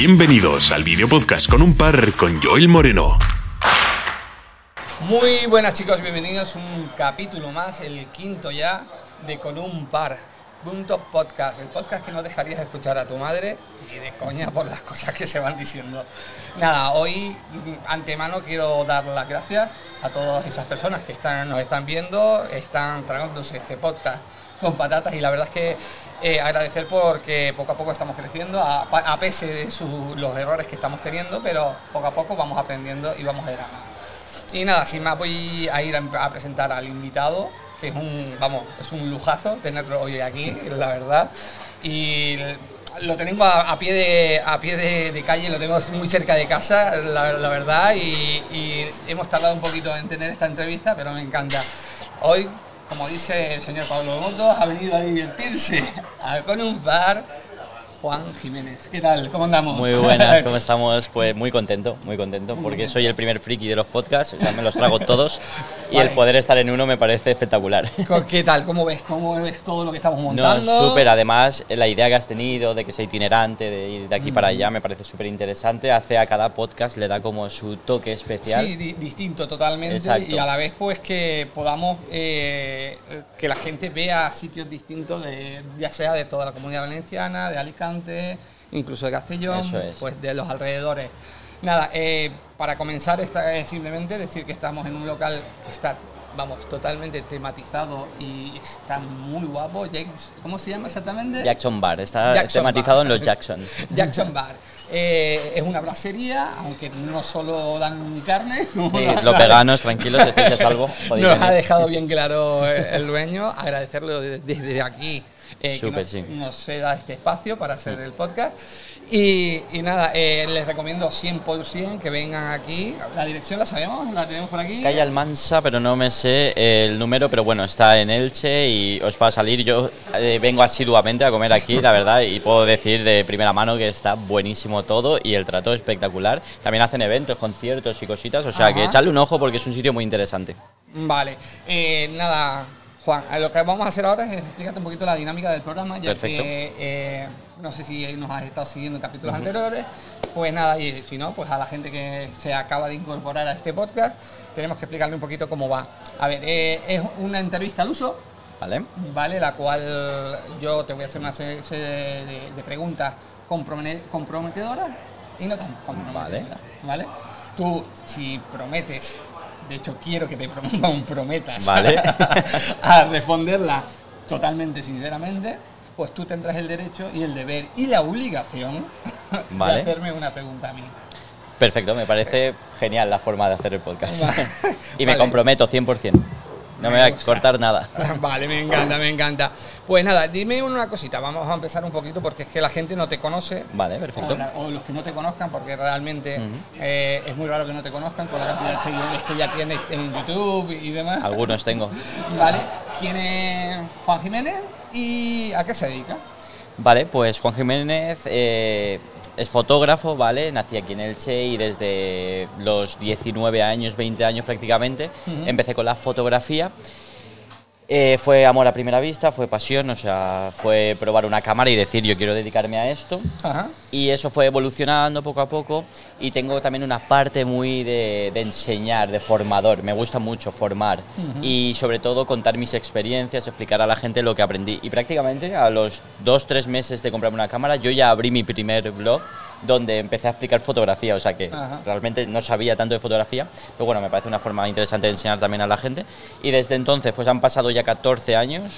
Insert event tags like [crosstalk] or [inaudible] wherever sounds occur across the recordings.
Bienvenidos al video podcast con un par con Joel Moreno. Muy buenas chicos, bienvenidos a un capítulo más, el quinto ya, de Con un par. Podcast, el podcast que no dejarías escuchar a tu madre ni de coña por las cosas que se van diciendo. Nada, hoy mm, antemano quiero dar las gracias a todas esas personas que están, nos están viendo, están tragándose este podcast con patatas y la verdad es que eh, agradecer porque poco a poco estamos creciendo, a, a pese de los errores que estamos teniendo, pero poco a poco vamos aprendiendo y vamos a ir a más. Y nada, sin más voy a ir a, presentar al invitado, que es un, vamos, es un lujazo tenerlo hoy aquí, la verdad. Y lo tengo a, pie, de, a pie de, calle, lo tengo muy cerca de casa, la, verdad, y hemos tardado un poquito en tener esta entrevista, pero me encanta. Hoy, como dice el señor Pablo Motos, ha venido a divertirse a- con un bar. Juan Jiménez, ¿qué tal? ¿Cómo andamos? Muy buenas, ¿cómo [laughs] estamos? Pues muy contento, muy contento, porque soy el primer friki de los podcasts, sea, me los trago [laughs] todos y Vale. el poder estar en uno me parece espectacular. ¿Qué tal? ¿Cómo ves? ¿Cómo ves todo lo que estamos No, montando? súper, además la idea que has tenido de que sea itinerante, de ir de aquí para allá, me parece súper interesante, hace a cada podcast, le da como su toque especial. Sí, di- distinto totalmente Exacto. y a la vez pues que podamos eh, que la gente vea sitios distintos de ya sea de toda la comunidad valenciana, de Alicante, incluso de Castellón, es. pues de los alrededores. Nada, eh, para comenzar esta es simplemente decir que estamos en un local que está vamos totalmente tematizado y está muy guapo. ¿cómo se llama exactamente? Jackson Bar, está Jackson tematizado Bar. en los Jacksons. [laughs] Jackson Bar. Eh, es una brasería, aunque no solo dan carne. [laughs] Sí, los veganos, tranquilos, estéis a salvo. Nos ha dejado [laughs] bien claro el dueño, agradecerle de- desde aquí eh, que Súper, nos, sí. nos ceda este espacio para hacer el podcast. Y, y nada, eh, les recomiendo 100% que vengan aquí. La dirección la sabemos, la tenemos por aquí. Calle Almansa, pero no me sé el número, pero bueno, está en Elche y os va a salir. Yo eh, vengo asiduamente a comer aquí, la verdad, y puedo decir de primera mano que está buenísimo todo y el trato espectacular. También hacen eventos, conciertos y cositas, o sea que Ajá. echarle un ojo porque es un sitio muy interesante. Vale, eh, nada, Juan, eh, lo que vamos a hacer ahora es explicarte un poquito la dinámica del programa, ya Perfecto. que eh, no sé si nos has estado siguiendo en capítulos anteriores, pues nada, y si no, pues a la gente que se acaba de incorporar a este podcast, tenemos que explicarle un poquito cómo va. A ver, eh, es una entrevista al uso, ¿Vale? ¿vale? La cual yo te voy a hacer una serie de, de- de preguntas comprometedoras y no tan comprometedoras, ¿vale? Tú, si prometes, de hecho quiero que te prom- [laughs] comprometas Vale. [laughs] a responderla totalmente sinceramente, pues tú tendrás el derecho y el deber y la obligación Vale. de hacerme una pregunta a mí. Perfecto, me parece genial la forma de hacer el podcast. Vale. [laughs] y me Vale. comprometo 100%. No me, Me voy a cortar nada. [laughs] Vale, me encanta, me encanta. Pues nada, dime una cosita, vamos a empezar un poquito porque es que la gente no te conoce. Vale, perfecto. O, la- o los que no te conozcan, porque realmente eh, es muy raro que no te conozcan con la cantidad de seguidores que ya tienes en YouTube y demás. Algunos tengo. [laughs] Vale, ¿quién es Juan Jiménez y a qué se dedica? Vale, pues Juan Jiménez eh, es fotógrafo, ¿vale? Nací aquí en Elche y desde los 19 años, 20 años prácticamente, empecé con la fotografía. Eh, fue amor a primera vista, fue pasión, o sea, fue probar una cámara y decir yo quiero dedicarme a esto. Ajá. Y eso fue evolucionando poco a poco y tengo también una parte muy de, de enseñar, de formador. Me gusta mucho formar y sobre todo contar mis experiencias, explicar a la gente lo que aprendí. Y prácticamente a los dos, tres meses de comprarme una cámara yo ya abrí mi primer blog donde empecé a explicar fotografía, o sea que Ajá. realmente no sabía tanto de fotografía, pero bueno, me parece una forma interesante de enseñar también a la gente. Y desde entonces pues han pasado ya 14 años.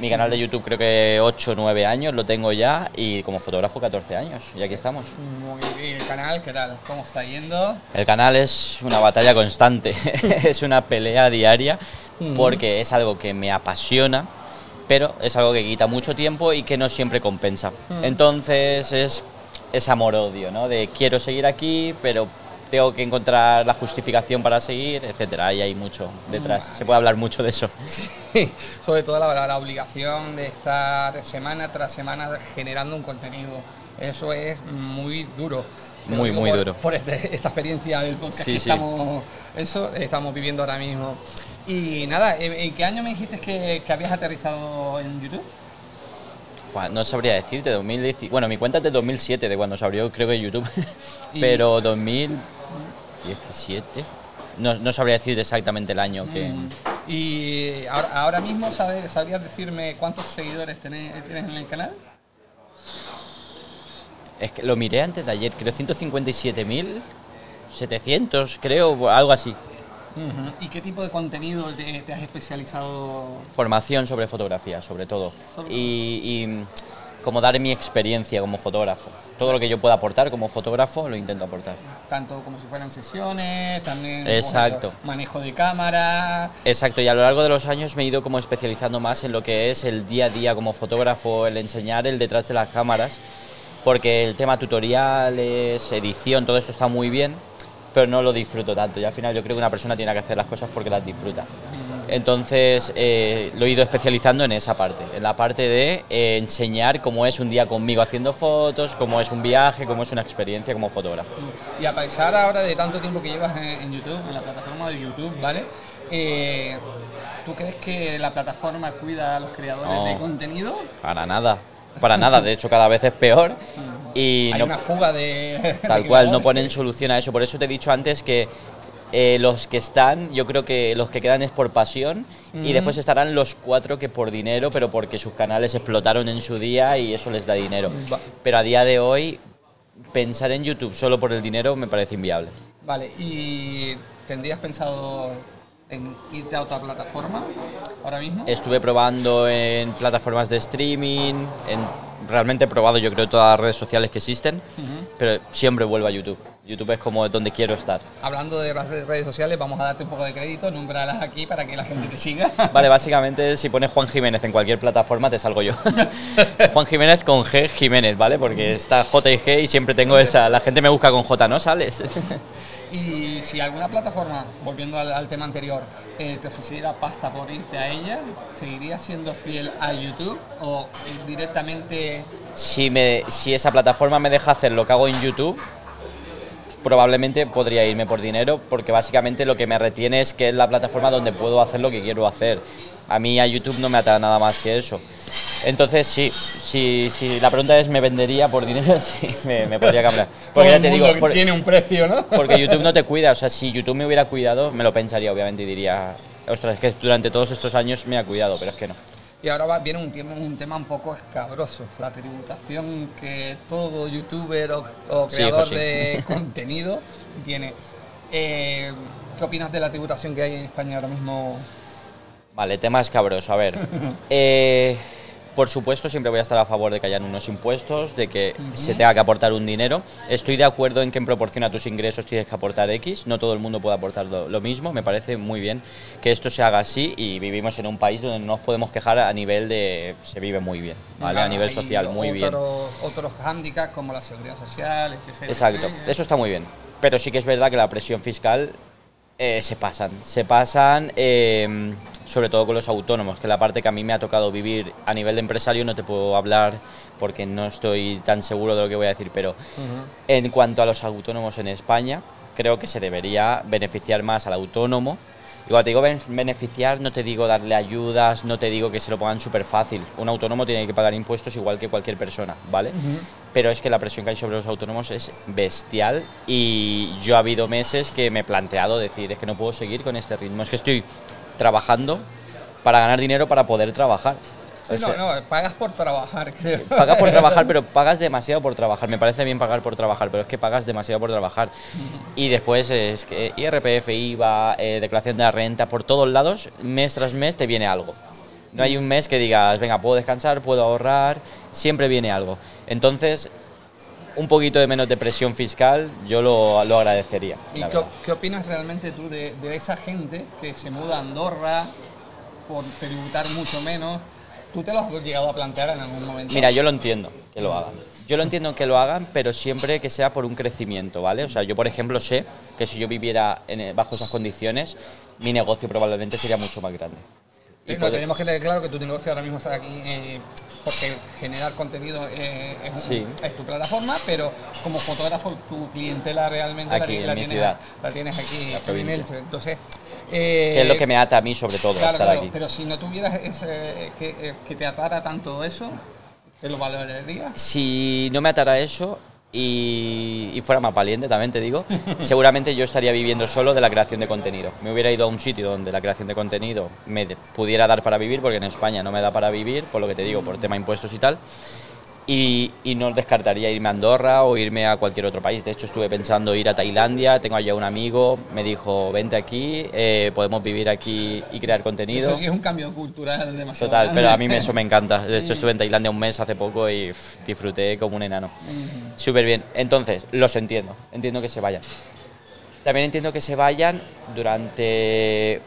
Mi canal de YouTube creo que 8 o 9 años lo tengo ya y como fotógrafo 14 años y aquí estamos. Muy bien, el canal, ¿qué tal? ¿Cómo está yendo? El canal es una batalla constante, [laughs] es una pelea diaria porque es algo que me apasiona, pero es algo que quita mucho tiempo y que no siempre compensa. Entonces es, es amor-odio, ¿no? De quiero seguir aquí, pero tengo que encontrar la justificación para seguir, etcétera. Ahí hay mucho detrás. Se puede hablar mucho de eso. [laughs] Sobre todo la, obligación de estar semana tras semana generando un contenido. Eso es muy duro. Muy, muy duro. Por este, esta experiencia del podcast sí, que sí. estamos, eso, estamos viviendo ahora mismo. Y nada, ¿en qué año me dijiste que, que habías aterrizado en YouTube? no sabría decirte, 2010, bueno, mi cuenta es de 2007, de cuando se abrió creo que YouTube, [laughs] pero 2000, 17. No, no sabría decir exactamente el año que... Mm. ¿Y ahora, ahora mismo sabes, sabrías decirme cuántos seguidores tenés, tienes en el canal? Es que lo miré antes de ayer, creo 157.700, creo, algo así. ¿Y qué tipo de contenido te, has especializado? Formación sobre fotografía, sobre todo. Y como dar mi experiencia como fotógrafo. Todo lo que yo pueda aportar como fotógrafo lo intento aportar. Tanto como si fueran sesiones, también pues, Exacto. manejo de cámara. Exacto, y a lo largo de los años me he ido como especializando más en lo que es el día a día como fotógrafo, el enseñar el detrás de las cámaras, porque el tema tutoriales, edición, todo esto está muy bien, pero no lo disfruto tanto. Y al final yo creo que una persona tiene que hacer las cosas porque las disfruta. Entonces eh, lo he ido especializando en esa parte, en la parte de eh, enseñar cómo es un día conmigo haciendo fotos, cómo es un viaje, cómo es una experiencia como fotógrafo. Y a pesar ahora de tanto tiempo que llevas en, en YouTube, en la plataforma de YouTube, ¿vale? Eh, ¿Tú crees que la plataforma cuida a los creadores No. de contenido? Para nada, para nada, de hecho cada vez es peor. [laughs] Y Hay no- una fuga de... [laughs] de Tal cual, no ponen solución a eso. Por eso te he dicho antes que eh, los que están, yo creo que los que quedan es por pasión y después estarán los cuatro que por dinero, pero porque sus canales explotaron en su día y eso les da dinero. Va. Pero a día de hoy, pensar en YouTube solo por el dinero me parece inviable. Vale, ¿y tendrías pensado en irte a otra plataforma ahora mismo? Estuve probando en plataformas de streaming, en, realmente he probado yo creo todas las redes sociales que existen, pero siempre vuelvo a YouTube. YouTube es como donde quiero estar. Hablando de las redes sociales, vamos a darte un poco de crédito, nómbralas aquí para que la gente te siga. [laughs] Vale, básicamente si pones Juan Jiménez en cualquier plataforma te salgo yo. [laughs] Juan Jiménez con G Jiménez, ¿vale? Porque está J y G y siempre tengo esa. La gente me busca con J, ¿no? Sales. Y si alguna plataforma, volviendo al, al tema anterior, eh, te ofreciera pasta por irte a ella, ¿seguirías siendo fiel a YouTube o directamente Si, me, si esa plataforma me deja hacer lo que hago en YouTube, probablemente podría irme por dinero, porque básicamente lo que me retiene es que es la plataforma donde puedo hacer lo que quiero hacer. A mí a YouTube no me ata nada más que eso. Entonces sí, si, si la pregunta es ¿me vendería por dinero? [laughs] Sí, me, me podría cambiar. [laughs] Porque todo ya te digo, por- tiene un precio, ¿no? [laughs] Porque YouTube no te cuida, o sea, si YouTube me hubiera cuidado, me lo pensaría, obviamente, y diría, ostras, es que durante todos estos años me ha cuidado, pero es que no. Y ahora va, viene un tema, un tema un poco escabroso, la tributación que todo youtuber o, creador de [laughs] contenido tiene. Eh, ¿Qué opinas de la tributación que hay en España ahora mismo? Vale, tema escabroso, a ver. [laughs] Eh, por supuesto, siempre voy a estar a favor de que hayan unos impuestos, de que se tenga que aportar un dinero. Estoy de acuerdo en que en proporción a tus ingresos tienes que aportar X. No todo el mundo puede aportar lo, lo mismo. Me parece muy bien que esto se haga así y vivimos en un país donde no nos podemos quejar a nivel de... Se vive muy bien, ¿vale? A nivel social, muy bien. Otros hándicaps como la seguridad social, etc. Exacto, eso está muy bien. Pero sí que es verdad que la presión fiscal eh, se pasan. Se pasan, eh, sobre todo con los autónomos, que la parte que a mí me ha tocado vivir a nivel de empresario no te puedo hablar porque no estoy tan seguro de lo que voy a decir, pero en cuanto a los autónomos en España, creo que se debería beneficiar más al autónomo. Igual te digo ben- beneficiar, no te digo darle ayudas, no te digo que se lo pongan súper fácil. Un autónomo tiene que pagar impuestos igual que cualquier persona, ¿vale? Pero es que la presión que hay sobre los autónomos es bestial y yo ha habido meses que me he planteado decir, es que no puedo seguir con este ritmo, es que estoy trabajando para ganar dinero para poder trabajar. Sí, O sea, no, no, pagas por trabajar, [laughs] creo. Pagas por trabajar, pero pagas demasiado por trabajar. Me parece bien pagar por trabajar, pero es que pagas demasiado por trabajar. Y después es que IRPF, IVA, eh, declaración de la renta, por todos lados, mes tras mes te viene algo. No hay un mes que digas, venga, puedo descansar, puedo ahorrar, siempre viene algo. Entonces, un poquito de menos de presión fiscal, yo lo, lo agradecería. ¿Y qué, qué opinas realmente tú de, de esa gente que se muda a Andorra por tributar mucho menos? ¿Tú te lo has llegado a plantear en algún momento? Mira, yo lo entiendo que lo hagan. Yo lo entiendo que lo hagan, pero siempre que sea por un crecimiento, ¿vale? O sea, yo por ejemplo sé que si yo viviera en- bajo esas condiciones, mi negocio probablemente sería mucho más grande. Y no, tenemos que tener claro que tu negocio ahora mismo está aquí eh, porque generar contenido eh, es, un- Sí. es tu plataforma, pero como fotógrafo tu clientela realmente la, Aquí, la tienes, la tienes aquí La en. Elche. Entonces, eh, que es lo que me ata a mí sobre todo, claro, estar claro, aquí. pero si no tuvieras ese, que, eh, que te atara tanto eso, ¿Te lo valorarías? Si no me atara eso y, y fuera más valiente, también te digo, [laughs] seguramente yo estaría viviendo solo de la creación de contenido. Me hubiera ido a un sitio donde la creación de contenido me pudiera dar para vivir, porque en España no me da para vivir, por lo que te digo, por tema impuestos y tal. Y, y no descartaría irme a Andorra o irme a cualquier otro país. De hecho, estuve pensando ir a Tailandia. Tengo allá un amigo, me dijo, vente aquí, eh, podemos vivir aquí y crear contenido. Eso sí es un cambio cultural demasiado Total, grande. pero a mí eso me encanta. De hecho, estuve en Tailandia un mes hace poco y pff, disfruté como un enano. Súper bien. Entonces, los entiendo. Entiendo que se vayan. También entiendo que se vayan durante...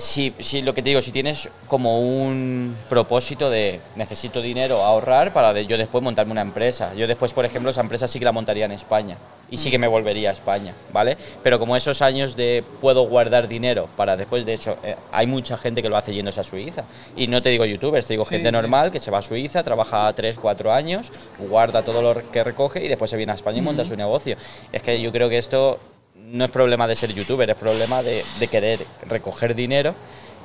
Si, si lo que te digo, si tienes como un propósito de necesito dinero, ahorrar para de- yo después montarme una empresa. Yo después, por ejemplo, esa empresa sí que la montaría en España y sí que me volvería a España, ¿vale? Pero como esos años de puedo guardar dinero para después, de hecho, eh, hay mucha gente que lo hace yéndose a Suiza. Y no te digo youtubers, te digo Sí, gente sí. normal que se va a Suiza, trabaja 3, 4 años, guarda todo lo que recoge y después se viene a España y monta su negocio. Es que yo creo que esto no es problema de ser youtuber, es problema de, de querer recoger dinero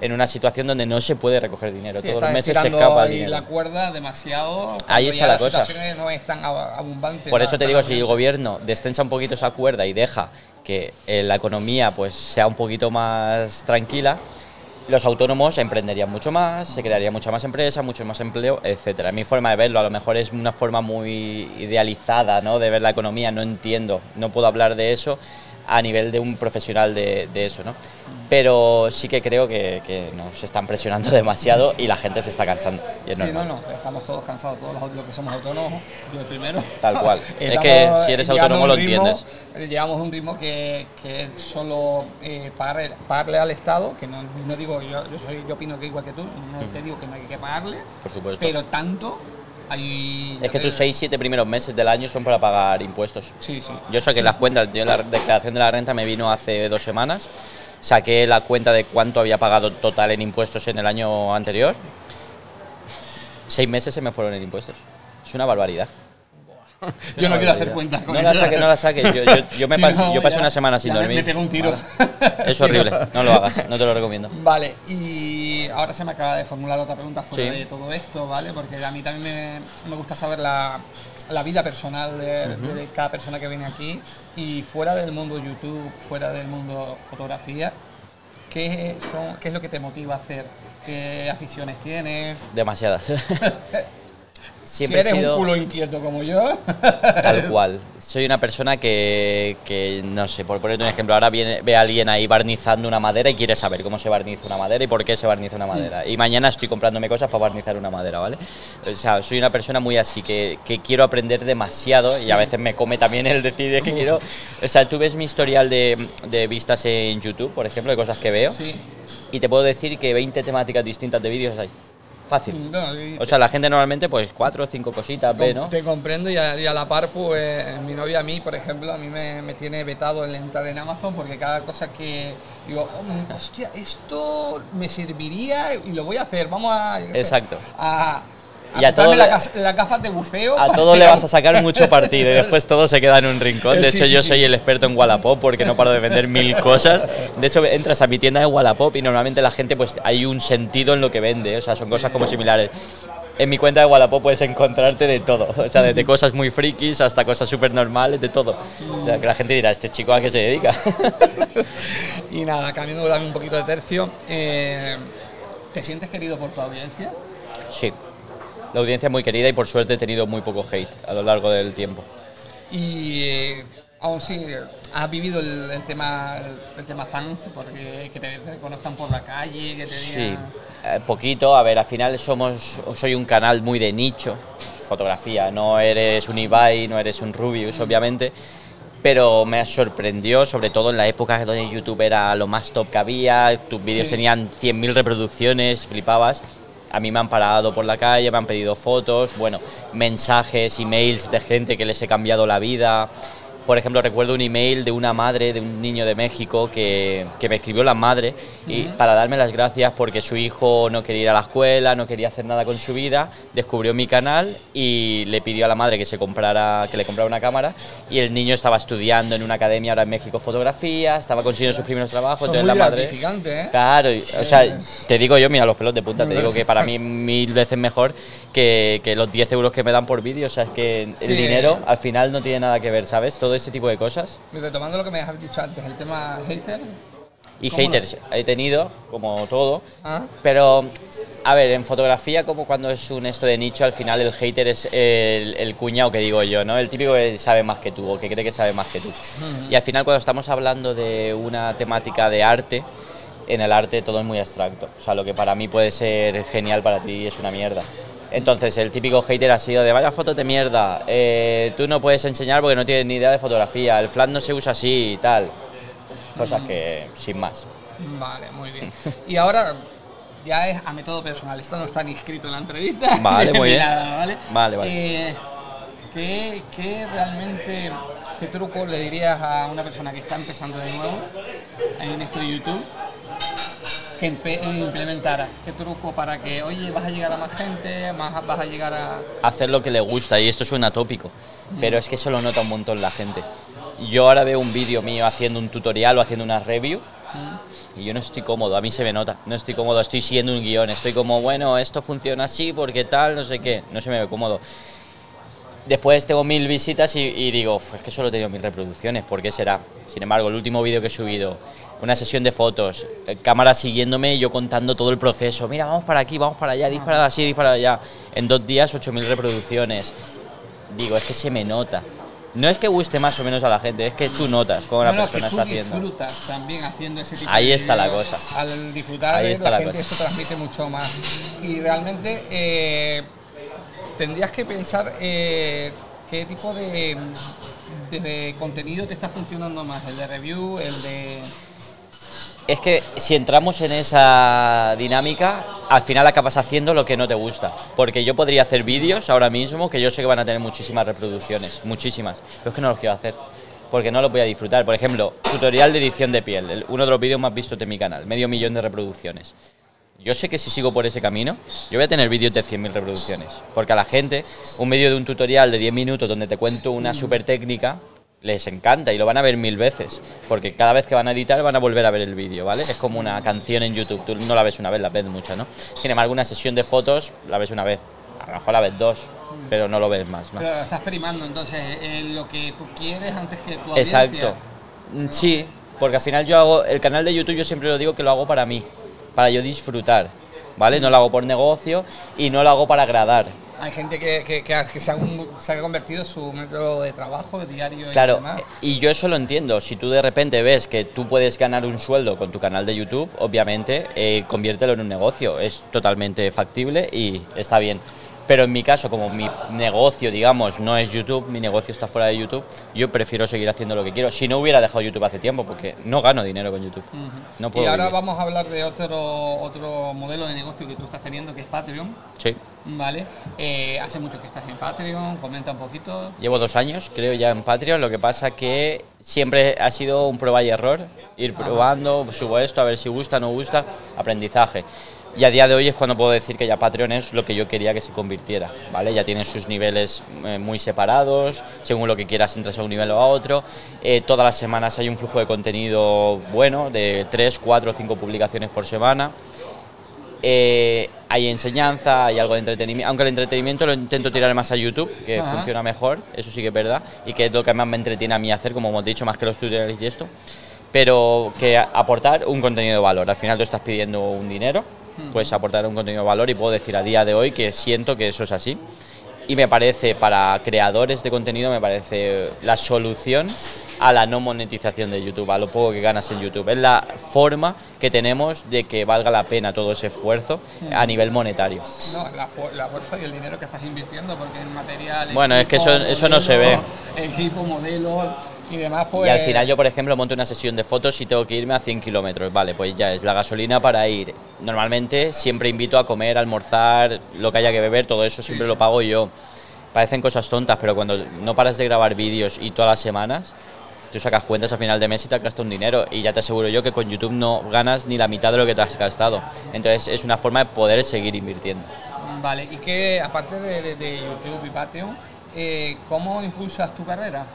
en una situación donde no se puede recoger dinero. Sí, Todos los meses se escapa ahí dinero. la cuerda demasiado. Ahí está la las cosa. no es tan ab- abundante. Por eso te digo, si el gobierno destensa un poquito esa cuerda y deja que eh, la economía pues sea un poquito más tranquila, los autónomos emprenderían mucho más, se crearía mucha más empresa, mucho más empleo, etcétera. Mi forma de verlo a lo mejor es una forma muy idealizada, ¿no? De ver la economía, no entiendo, no puedo hablar de eso a nivel de un profesional de, de eso, ¿no? Pero sí que creo que, que nos están presionando [laughs] demasiado y la gente se está cansando. Y es Sí, no, normal. no, estamos todos cansados, todos los que somos autónomos, yo el primero. Tal cual. [laughs] Es que si eres autónomo lo ritmo- entiendes. eh, Llevamos un ritmo que, que es solo eh, pagarle, pagarle al Estado, que no, no digo, yo, yo, soy, yo opino que igual que tú, no te digo que no hay que pagarle, Por supuesto. pero tanto hay... Es que tus 6-7 primeros meses del año son para pagar impuestos. Sí, sí. Yo saqué las cuentas, yo la declaración de la renta me vino hace dos semanas, saqué la cuenta de cuánto había pagado total en impuestos en el año anterior. Seis meses se me fueron en impuestos. Es una barbaridad. [laughs] Yo no quiero hacer cuentas con No la saques, no la saques. Yo, yo, yo me [laughs] Si pasé, no, yo pasé ya- una semana sin dormir. Me pego un tiro. Vale. Es [laughs] horrible, no lo hagas, no te lo recomiendo. Vale, y ahora se me acaba de formular otra pregunta fuera Sí. de todo esto, ¿vale? Porque a mí también me, me gusta saber la, la vida personal de, de cada persona que viene aquí y fuera del mundo YouTube, fuera del mundo fotografía, ¿qué, son, qué es lo que te motiva a hacer? ¿Qué aficiones tienes? Demasiadas. [laughs] si Siempre he eres sido... un culo inquieto como yo, Tal cual. Soy una persona que, que, no sé, por ponerte un ejemplo, ahora viene, ve a alguien ahí barnizando una madera y quiere saber cómo se barniza una madera y por qué se barniza una madera. Y mañana estoy comprándome cosas para barnizar una madera, ¿vale? O sea, soy una persona muy así que, que quiero aprender demasiado y a veces me come también el decir que quiero... O sea, tú ves mi historial de, de vistas en YouTube, por ejemplo, de cosas que veo sí. y te puedo decir que 20 temáticas distintas de vídeos hay. Fácil. No, y- O sea, la gente normalmente pues cuatro o cinco cositas ve, ¿no? Te comprendo y a, y a la par, pues mi novia a mí, por ejemplo, a mí me, me tiene vetado el entrar en Amazon porque cada cosa que digo, "Oh, hostia, esto me serviría y lo voy a hacer, vamos a... sé, Exacto. A Y a todo la las gafas de buceo. A todo le vas a sacar mucho partido y [laughs] después todo se queda en un rincón. De Sí, hecho, sí, yo sí. soy el experto en Wallapop porque no paro de vender mil cosas. De hecho, entras a mi tienda de Wallapop y normalmente la gente, pues hay un sentido en lo que vende. O sea, son cosas como similares. En mi cuenta de Wallapop puedes encontrarte de todo. O sea, desde cosas muy frikis hasta cosas súper normales, de todo. O sea, que la gente dirá, ¿este chico a qué se dedica? [laughs] Y nada, cambiando también un poquito de tercio, eh, ¿te sientes querido por tu audiencia? sí. La audiencia es muy querida y por suerte he tenido muy poco hate a lo largo del tiempo. Y eh, aún sí, has vivido el, el tema el, el tema fans, porque que te, te conozcan por la calle, que te Sí, digan... eh, poquito. A ver, al final somos, soy un canal muy de nicho, fotografía. No eres un Ibai, no eres un Rubius, obviamente. Pero me sorprendió, sobre todo en la época donde YouTube era lo más top que había, tus vídeos Sí. tenían 100.000 reproducciones, flipabas. A mí me han parado por la calle, me han pedido fotos, bueno, mensajes, emails de gente que les he cambiado la vida. Por ejemplo, recuerdo un email de una madre de un niño de México que, que me escribió la madre y para darme las gracias porque su hijo no quería ir a la escuela, no quería hacer nada con su vida, descubrió mi canal y le pidió a la madre que se comprara, que le comprara una cámara y el niño estaba estudiando en una academia ahora en México fotografía, estaba consiguiendo sus primeros trabajos, entonces muy la madre gratificante, ¿eh? Claro, y- o sea, te digo yo, mira, los pelos de punta, te digo que para mí mil veces mejor que, que los 10 euros que me dan por vídeo, o sea, es que el Sí. dinero al final no tiene nada que ver, ¿sabes? Todo ese tipo de cosas. Y retomando lo que me has dicho antes, el tema hater. Y ¿Cómo lo- haters he tenido, como todo, Ah. pero, a ver, en fotografía, como cuando es un esto de nicho, al final el hater es el, el cuñado que digo yo, ¿no? El típico que sabe más que tú o que cree que sabe más que tú. Y al final, cuando estamos hablando de una temática de arte, en el arte todo es muy abstracto. O sea, lo que para mí puede ser genial, para ti es una mierda. Entonces, el típico hater ha sido de vaya fotos de mierda, eh, tú no puedes enseñar porque no tienes ni idea de fotografía, el flash no se usa así y tal. Cosas que, sin más. Vale, muy bien. Y ahora ya es a método personal. Esto no está ni escrito en la entrevista. [laughs] Vale, muy [laughs] bien. nada, ¿vale? Vale, vale. Eh, ¿qué, qué realmente, qué truco le dirías a una persona que está empezando de nuevo en esto de YouTube? Que implementara. ¿Qué truco para que, oye, vas a llegar a más gente, más, vas a llegar a... hacer lo que le gusta y esto suena tópico, pero es que eso lo nota un montón la gente. Yo ahora veo un vídeo mío haciendo un tutorial o haciendo una review y yo no estoy cómodo, a mí se me nota, no estoy cómodo, estoy siguiendo un guion, estoy como, bueno, esto funciona así porque tal, no sé qué, no se me ve cómodo. Después tengo mil visitas y, y digo, "Uf, es que solo he tenido mil reproducciones, ¿por qué será? Sin embargo, el último vídeo que he subido, una sesión de fotos, eh, cámara siguiéndome y yo contando todo el proceso. Mira, vamos para aquí, vamos para allá, dispara así, dispara allá. En dos días, 8.000 reproducciones. Digo, es que se me nota. No es que guste más o menos a la gente, es que tú notas cómo la persona que tú está haciendo. disfrutas también haciendo ese tipo Ahí de está la cosa. Al disfrutar Ahí está la, la gente cosa. eso transmite mucho más. Y realmente eh, tendrías que pensar eh, qué tipo de, de- de contenido te está funcionando más, el de review, el de... Es que si entramos en esa dinámica, al final acabas haciendo lo que no te gusta. Porque yo podría hacer vídeos ahora mismo que yo sé que van a tener muchísimas reproducciones, muchísimas, pero es que no los quiero hacer. Porque no los voy a disfrutar. Por ejemplo, tutorial de edición de piel, el- uno de los vídeos más vistos de mi canal, medio millón de reproducciones. Yo sé que si sigo por ese camino, yo voy a tener vídeos de 100.000 reproducciones. Porque a la gente, un vídeo de un tutorial de 10 minutos donde te cuento una super técnica, les encanta y lo van a ver mil veces. Porque cada vez que van a editar van a volver a ver el vídeo, ¿vale? Es como una canción en YouTube. Tú no la ves una vez, la ves mucho, ¿no? Sin embargo, una sesión de fotos la ves una vez. A lo mejor la ves dos, pero no lo ves más. ¿no? Pero estás primando entonces lo que tú quieres antes que tu audiencia. Exacto. Mm, Sí, porque al final yo hago, el canal de YouTube yo siempre lo digo que lo hago para mí, para yo disfrutar, ¿vale? No lo hago por negocio y no lo hago para agradar. Hay gente que, que, que se, ha, un- se ha convertido en su método de trabajo diario y Claro, demás. y yo eso lo entiendo. Si tú de repente ves que tú puedes ganar un sueldo con tu canal de YouTube, obviamente, eh, conviértelo en un negocio. Es totalmente factible y está bien. Pero en mi caso, como mi negocio, digamos, no es YouTube, mi negocio está fuera de YouTube, yo prefiero seguir haciendo lo que quiero. Si no hubiera dejado YouTube hace tiempo, porque no gano dinero con YouTube. No puedo y ahora vivir. vamos a hablar de otro, otro modelo de negocio que tú estás teniendo, que es Patreon. Sí. Vale. Eh, hace mucho que estás en Patreon, comenta un poquito. Llevo dos años, creo, ya en Patreon. Lo que pasa que siempre ha sido un prueba y error. Ir probando, subo esto, a ver si gusta, no gusta, aprendizaje. Y a día de hoy es cuando puedo decir que ya Patreon es lo que yo quería que se convirtiera, ¿vale? Ya tiene sus niveles eh, muy separados, según lo que quieras entras a un nivel o a otro. Eh, todas las semanas hay un flujo de contenido bueno, de 3, 4 o 5 publicaciones por semana. Eh, hay enseñanza, hay algo de entretenimiento, aunque el entretenimiento lo intento tirar más a YouTube, que Ajá. funciona mejor, eso sí que es verdad, y que es lo que más me entretiene a mí hacer, como hemos dicho, más que los tutoriales y esto, pero que aportar un contenido de valor. Al final tú estás pidiendo un dinero, pues aportar un contenido de valor y puedo decir a día de hoy que siento que eso es así. Y me parece, para creadores de contenido, me parece la solución a la no monetización de YouTube, a lo poco que ganas en YouTube. Es la forma que tenemos de que valga la pena todo ese esfuerzo a nivel monetario. No, la, la fuerza y el dinero que estás invirtiendo, porque en material. Bueno, es que eso- eso no se ve. Equipo, modelos y demás, pues. Y al final yo, por ejemplo, monto una sesión de fotos y tengo que irme a 100 kilómetros. Vale, pues ya es la gasolina para ir. Normalmente siempre invito a comer, almorzar, lo que haya que beber, todo eso siempre lo pago yo. parecen cosas tontas, pero cuando no paras de grabar vídeos y todas las semanas, tú sacas cuentas a final de mes y te has gastado un dinero y ya te aseguro yo que con YouTube no ganas ni la mitad de lo que te has gastado. Entonces es una forma de poder seguir invirtiendo. Vale, y que aparte de, de- de YouTube y Patreon, eh, ¿cómo impulsas tu carrera?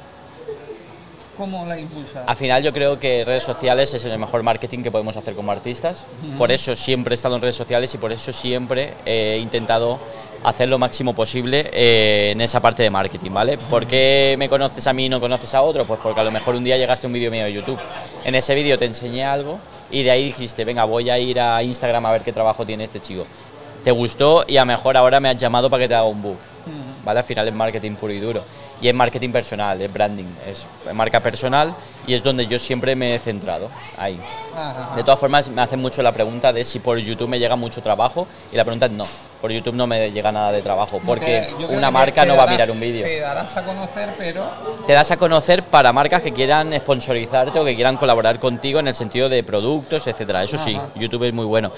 ¿Cómo la impulsas? Al final yo creo que redes sociales es el mejor marketing que podemos hacer como artistas. Por eso siempre he estado en redes sociales y por eso siempre he intentado hacer lo máximo posible eh, en esa parte de marketing, ¿vale? ¿Por qué me conoces a mí y no conoces a otro? Pues porque a lo mejor un día llegaste a un vídeo mío de YouTube. En ese vídeo te enseñé algo y de ahí dijiste, venga, voy a ir a Instagram a ver qué trabajo tiene este chico. Te gustó y a lo mejor ahora me has llamado para que te haga un book. ¿Vale? Al final es marketing puro y duro. Y es marketing personal, es branding, es marca personal y es donde yo siempre me he centrado, ahí. Ajá. De todas formas, me hacen mucho la pregunta de si por YouTube me llega mucho trabajo y la pregunta es no, por YouTube no me llega nada de trabajo, porque Te- una marca no va a darás- mirar un vídeo. Te darás a conocer, pero Te das a conocer para marcas que quieran sponsorizarte o que quieran colaborar contigo en el sentido de productos, etcétera. Eso sí, Ajá. YouTube es muy bueno.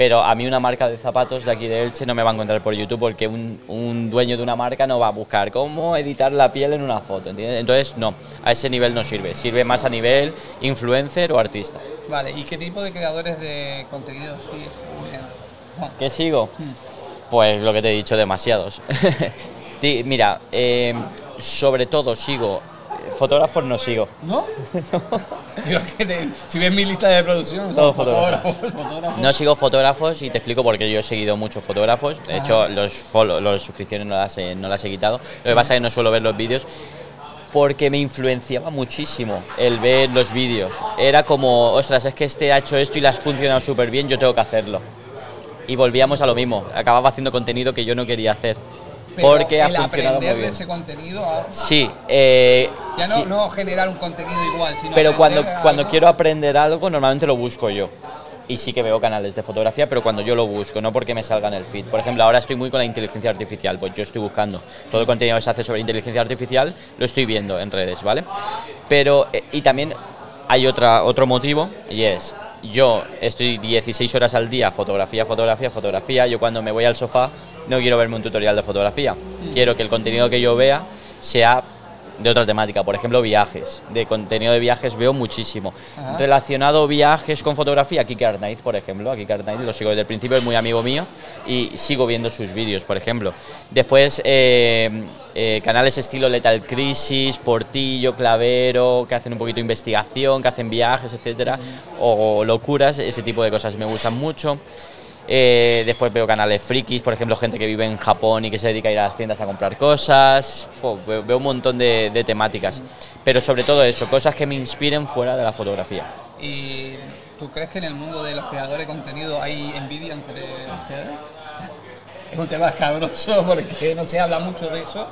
Pero a mí una marca de zapatos de aquí de Elche no me va a encontrar por YouTube porque un, un dueño de una marca no va a buscar cómo editar la piel en una foto, ¿entiendes? Entonces, no, a ese nivel no sirve. Sirve más a nivel influencer o artista. Vale, ¿y qué tipo de creadores de contenido? Juan? ¿Qué sigo? Pues lo que te he dicho, demasiados. [laughs] Mira, eh, sobre todo sigo, fotógrafos no sigo. ¿No? [laughs] Digo que te- si ves mi lista de producción, son Todo fotógrafos, [laughs] fotógrafos. No sigo fotógrafos y te explico por qué yo he seguido muchos fotógrafos. De hecho, los, follow, los suscripciones no las, he, no las he quitado. Lo que pasa es que no suelo ver los vídeos porque me influenciaba muchísimo el ver los vídeos. Era como, ostras, es que este ha hecho esto y le ha funcionado súper bien, yo tengo que hacerlo. Y volvíamos a lo mismo. Acababa haciendo contenido que yo no quería hacer. Pero porque ha el funcionado muy aprender de bien. ese contenido, a- Sí, eh, ya no, sí. no generar un contenido igual, sino pero cuando, cuando algo. quiero aprender algo, normalmente lo busco yo. Y sí que veo canales de fotografía, pero cuando yo lo busco, no porque me salga en el feed. Por ejemplo, ahora estoy muy con la inteligencia artificial, pues yo estoy buscando. Todo el contenido que se hace sobre inteligencia artificial lo estoy viendo en redes, ¿vale? Pero, eh, y también hay otra, otro motivo, y es, yo estoy 16 horas al día, fotografía, fotografía, fotografía. Yo cuando me voy al sofá no quiero verme un tutorial de fotografía. Quiero que el contenido que yo vea sea de otra temática, por ejemplo viajes. De contenido de viajes veo muchísimo. Ajá. Relacionado viajes con fotografía, Kike Arnaiz, por ejemplo. A Kike Arnaiz lo sigo desde el principio, es muy amigo mío y sigo viendo sus vídeos, por ejemplo. Después, eh, eh, canales estilo Lethal Crisis, Portillo, Clavero, que hacen un poquito de investigación, que hacen viajes, etcétera, o locuras, ese tipo de cosas me gustan mucho. Eh, después veo canales frikis, por ejemplo, gente que vive en Japón y que se dedica a ir a las tiendas a comprar cosas. Veo, veo un montón de, de temáticas. Pero sobre todo eso, cosas que me inspiren fuera de la fotografía. ¿Y tú crees que en el mundo de los creadores de contenido hay envidia entre ustedes? [laughs] Es un tema escabroso porque no se habla mucho de eso,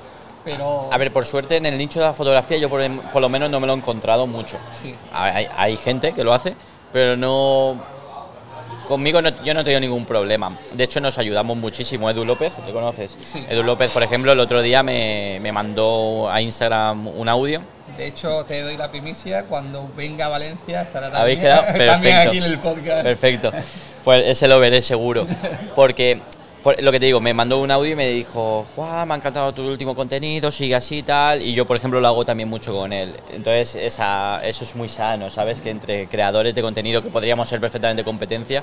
pero... A ver, por suerte en el nicho de la fotografía yo por, por lo menos no me lo he encontrado mucho. Sí. Hay, hay gente que lo hace, pero no... Conmigo no- yo no he tenido ningún problema. De hecho, nos ayudamos muchísimo. Edu López, ¿le conoces? Sí. Edu López, por ejemplo, el otro día me, me mandó a Instagram un audio De hecho, te doy la primicia, cuando venga a Valencia estará ¿Habéis también, quedado? [laughs] también aquí en el podcast. Perfecto. Pues ese lo veré seguro. [laughs] Porque, lo que te digo, me mandó un audio y me dijo, Juan, me ha encantado tu último contenido, sigue así y tal. Y yo, por ejemplo, lo hago también mucho con él. Entonces, esa, eso es muy sano, ¿sabes? Que entre creadores de contenido que podríamos ser perfectamente competencia,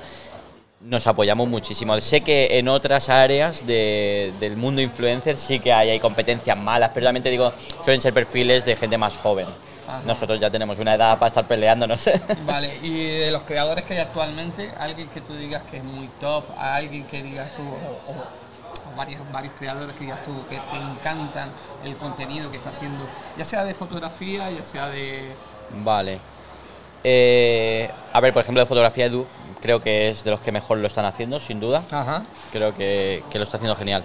nos apoyamos muchísimo. Sé que en otras áreas de- del mundo influencer sí que hay, hay competencias malas, pero también te digo, suelen ser perfiles de gente más joven. Ajá. Nosotros ya tenemos una edad para estar peleándonos. [laughs] Vale, y de los creadores que hay actualmente, alguien que tú digas que es muy top, a alguien que digas tú, o, o- o varios, varios creadores que digas tú que te encantan el contenido que está haciendo, ya sea de fotografía, ya sea de... Vale. Eh, a ver, por ejemplo, de fotografía Edu, creo que es de los que mejor lo están haciendo, sin duda. Ajá. Creo que, que lo está haciendo genial.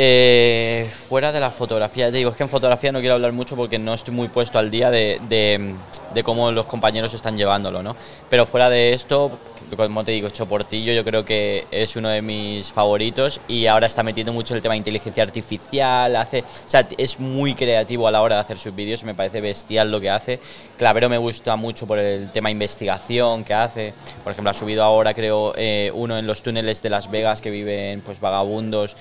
Eh, fuera de la fotografía, te digo, es que en fotografía no quiero hablar mucho porque no estoy muy puesto al día de, de- cómo los compañeros están llevándolo, ¿no? Pero fuera de esto, como te digo, Choportillo yo creo que es uno de mis favoritos y ahora está metiendo mucho el tema de inteligencia artificial, hace, o sea, es muy creativo a la hora de hacer sus vídeos, me parece bestial lo que hace. Clavero me gusta mucho por el tema investigación que hace, por ejemplo, ha subido ahora creo eh, uno en los túneles de Las Vegas que viven pues vagabundos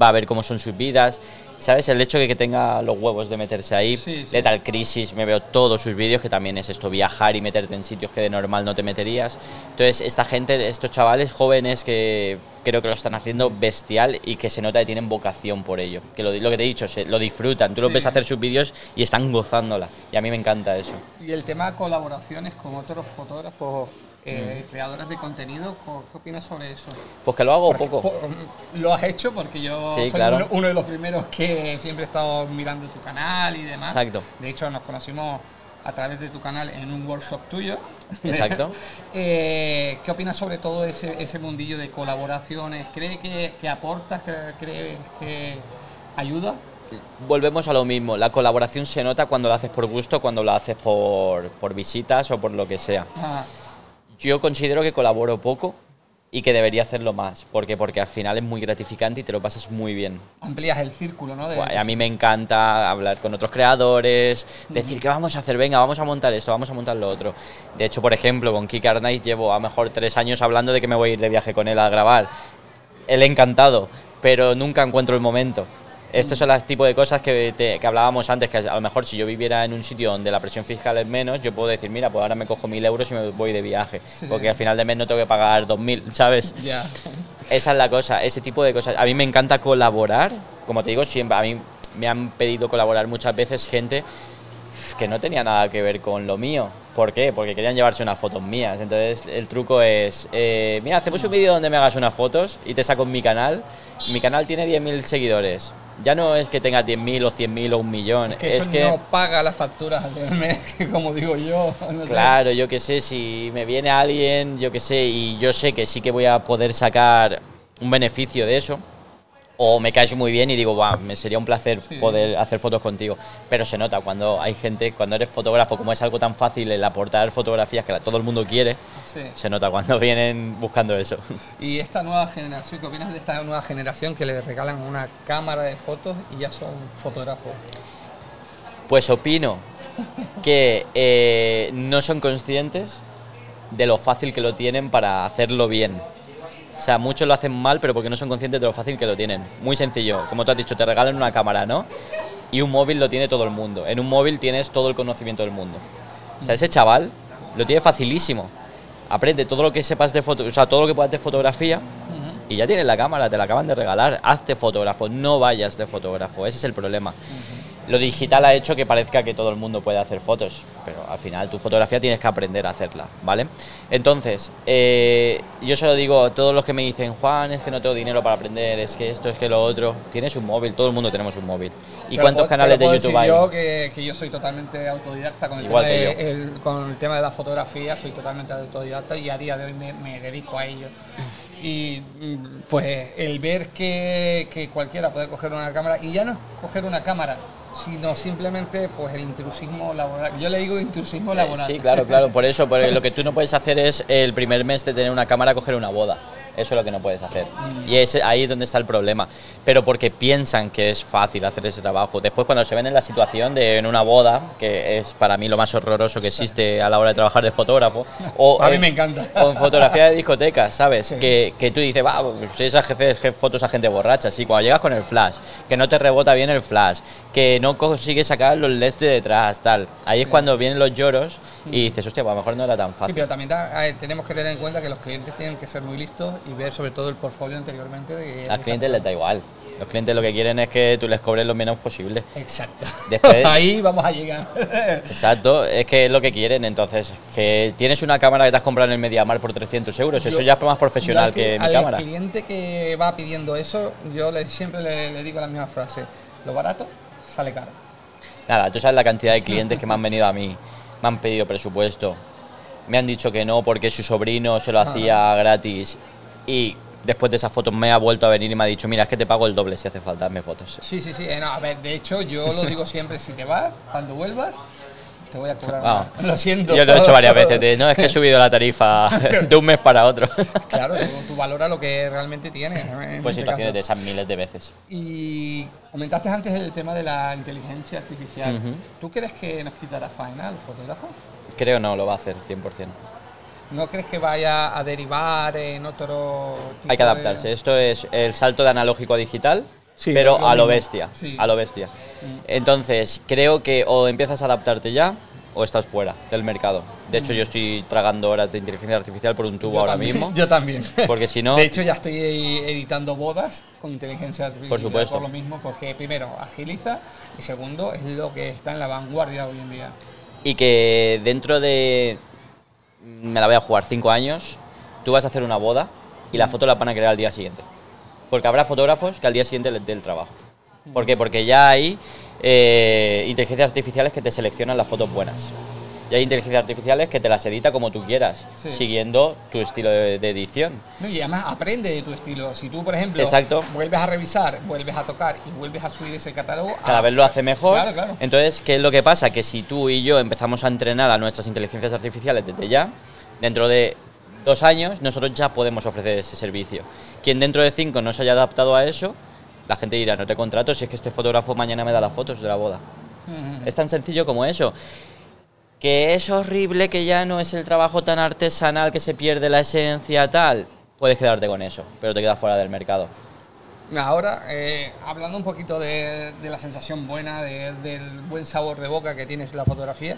va a ver cómo son sus vidas ¿Sabes? El hecho de que tenga los huevos de meterse ahí, Sí, sí. Lethal Crisis, me veo todos sus vídeos, que también es esto, viajar y meterte en sitios que de normal no te meterías. Entonces, esta gente, estos chavales jóvenes que creo que lo están haciendo bestial y que se nota que tienen vocación por ello. Que lo, lo que te he dicho, se, lo disfrutan. Tú los Sí. ves hacer sus vídeos y están gozándola. Y a mí me encanta eso. Y el tema de colaboraciones con otros fotógrafos, eh, Mm. creadores de contenido, ¿co- ¿qué opinas sobre eso? Pues que lo hago Porque, poco. po- lo has hecho porque yo Sí, soy claro. uno, uno de los primeros que siempre he estado mirando tu canal y demás. Exacto. De hecho, nos conocimos a través de tu canal en un workshop tuyo. [laughs] Exacto. [laughs] Eh, ¿Qué opinas sobre todo ese, ese mundillo de colaboraciones? ¿Crees que, que aportas? ¿Crees que, ayuda? Volvemos a lo mismo. La colaboración se nota cuando lo haces por gusto, cuando lo haces por, por visitas o por lo que sea. Ah, Yo considero que colaboro poco y que debería hacerlo más. ¿Por qué? Porque al final es muy gratificante y te lo pasas muy bien. amplías el círculo, ¿no? De- Guay, A mí me encanta hablar con otros creadores, decir que vamos a hacer, venga, vamos a montar esto, vamos a montar lo otro. De hecho, por ejemplo, con Kike Arnaiz llevo a lo mejor tres años hablando de que me voy a ir de viaje con él a grabar. Él encantado, pero nunca encuentro el momento. Estos son los tipos de cosas que, te- que hablábamos antes, que a lo mejor si yo viviera en un sitio donde la presión fiscal es menos, yo puedo decir, mira, pues ahora me cojo mil euros y me voy de viaje, Sí. porque al final de mes no tengo que pagar dos mil, ¿sabes? Ya. Esa es la cosa, ese tipo de cosas. A mí me encanta colaborar, como te digo siempre, a mí me han pedido colaborar muchas veces gente que no tenía nada que ver con lo mío. ¿Por qué? Porque querían llevarse unas fotos mías. Entonces el truco es, eh, mira, hacemos un vídeo donde me hagas unas fotos y te saco en mi canal. Mi canal tiene 10.000 seguidores. Ya no es que tengas 10.000 o 100.000 o un millón. Que es eso que... no paga las facturas del mes, [laughs] como digo yo. no sé. Claro, yo que sé, si me viene alguien, yo que sé, y yo sé que sí que voy a poder sacar un beneficio de eso, o me caes muy bien y digo, "Buah, me sería un placer Sí. poder hacer fotos contigo. Pero se nota cuando hay gente, cuando eres fotógrafo, como es algo tan fácil el aportar fotografías que todo el mundo quiere, Sí. se nota cuando [laughs] vienen buscando eso. Y esta nueva generación, ¿qué opinas de esta nueva generación que le regalan una cámara de fotos y ya son fotógrafos? Pues opino que eh, no son conscientes de lo fácil que lo tienen para hacerlo bien. O sea, muchos lo hacen mal, pero porque no son conscientes de lo fácil que lo tienen. Muy sencillo, como tú has dicho, te regalan una cámara, ¿no? Y un móvil lo tiene todo el mundo. En un móvil tienes todo el conocimiento del mundo. O sea, ese chaval lo tiene facilísimo. Aprende todo lo que sepas de foto, o sea, todo lo que puedas de fotografía y ya tienes la cámara, te la acaban de regalar. Hazte fotógrafo, no vayas de fotógrafo, ese es el problema. Lo digital ha hecho que parezca que todo el mundo puede hacer fotos, pero al final tu fotografía tienes que aprender a hacerla, ¿vale? Entonces, eh, yo se lo digo a todos los que me dicen, Juan, es que no tengo dinero para aprender, es que esto, es que lo otro. Tienes un móvil, todo el mundo tenemos un móvil. ¿Y Pero cuántos puedo- canales de YouTube hay? decir Yo que, que yo soy totalmente autodidacta con el, Igual tema de, el- con el tema de la fotografía, soy totalmente autodidacta y a día de hoy me, me dedico a ello. Y pues el ver que, que cualquiera puede coger una cámara, y ya no es coger una cámara, sino simplemente pues el intrusismo laboral. Yo le digo intrusismo Eh, laboral. Sí, claro, claro, por [laughs] eso, porque lo que tú no puedes hacer es el primer mes de tener una cámara coger una boda. Eso es lo que no puedes hacer. Y es ahí es donde está el problema. Pero porque piensan que es fácil hacer ese trabajo. Después cuando se ven en la situación de en una boda, que es para mí lo más horroroso que existe a la hora de trabajar de fotógrafo, [laughs] o A mí en- me encanta. O en fotografía de discotecas, ¿sabes? Sí. Que, que tú dices, va, es hacer fotos a gente borracha, sí, cuando llegas con el flash, que no te rebota bien el flash, que no consigues sacar los LEDs de detrás, tal. Ahí es cuando vienen los lloros y dices, hostia, pues a lo mejor no era tan Sí, fácil. pero también da- tenemos que tener en cuenta que los clientes tienen que ser muy listos y ver sobre todo el portfolio anteriormente. De A los clientes les da igual. Los clientes lo que quieren es que tú les cobres lo menos posible. Exacto. Después- [laughs] Ahí vamos a llegar. Exacto, es que es lo que quieren. Entonces, que tienes una cámara que te has comprado en el Mediamar por 300 euros, eso ya es más profesional que mi al cámara. cliente que va pidiendo eso, yo le, siempre le, le digo la misma frase: lo barato sale caro. Nada, tú sabes la cantidad de clientes que me han venido a mí, me han pedido presupuesto, me han dicho que no porque su sobrino se lo hacía gratis y después de esas fotos me ha vuelto a venir y me ha dicho, mira, es que te pago el doble si hace falta, hazme fotos. Sí, sí, sí. eh, no, a ver, de hecho, yo lo digo [laughs] siempre: si te vas, cuando vuelvas, te voy a cobrar. Más. [laughs] Lo siento. Yo lo he hecho varias [laughs] veces, de, no, es que he subido la tarifa de un mes para otro. Claro, tú, valoras lo que realmente tienes. en Pues este situaciones de caso. esas miles de veces. Y comentaste antes el tema de la inteligencia artificial. Ujú. ¿Tú crees que nos quitará faena al fotógrafo? Creo no, lo va a hacer 100%. ¿No crees que vaya a derivar en otro tipo Hay que de- adaptarse. Esto es el salto de analógico a digital. Sí, pero lo a lo bestia, Sí. a lo bestia. Entonces, creo que o empiezas a adaptarte ya o estás fuera del mercado. De hecho, yo estoy tragando horas de inteligencia artificial por un tubo Yo ahora también, mismo. [laughs] Yo también. Porque si no- De hecho, ya estoy editando bodas con inteligencia artificial. Por supuesto. Por lo mismo, porque primero agiliza y segundo es lo que está en la vanguardia hoy en día. Y que dentro de. Me la voy a jugar cinco años. Tú vas a hacer una boda y la foto la van a crear al día siguiente. Porque habrá fotógrafos que al día siguiente les dé el trabajo. ¿Por qué? Porque ya hay eh, inteligencias artificiales que te seleccionan las fotos buenas. Y hay inteligencias artificiales que te las edita como tú quieras, Sí. siguiendo tu estilo de, de edición. No, y además aprende de tu estilo. Si tú, por ejemplo, Exacto. vuelves a revisar, vuelves a tocar y vuelves a subir ese catálogo, Cada ah, vez lo hace mejor. Claro, claro. Entonces, ¿qué es lo que pasa? Que si tú y yo empezamos a entrenar a nuestras inteligencias artificiales desde ya, dentro de dos años nosotros ya podemos ofrecer ese servicio. Quien dentro de cinco no se haya adaptado a eso, la gente dirá, no te contrato si es que este fotógrafo mañana me da las fotos de la boda. Es tan sencillo como eso. Que es horrible que ya no es el trabajo tan artesanal que se pierde la esencia tal. Puedes quedarte con eso, pero te quedas fuera del mercado. Ahora, eh, hablando un poquito de, de la sensación buena, de- del buen sabor de boca que tienes la fotografía,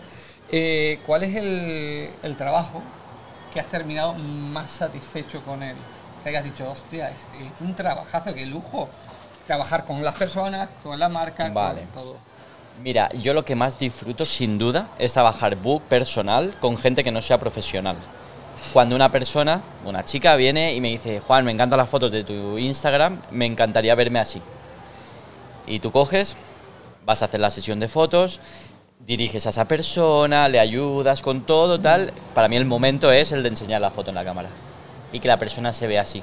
eh, ¿cuál es el, el trabajo que has terminado más satisfecho con él? Que hayas dicho, hostia, es, es un trabajazo, qué lujo. Trabajar con las personas, con la marca, Vale. con todo. Mira, yo lo que más disfruto sin duda es trabajar book personal con gente que no sea profesional. Cuando una persona, una chica viene y me dice, Juan, me encantan las fotos de tu Instagram, me encantaría verme así. Y tú coges, vas a hacer la sesión de fotos, diriges a esa persona, le ayudas con todo, tal. Para mí el momento es el de enseñar la foto en la cámara y que la persona se vea así.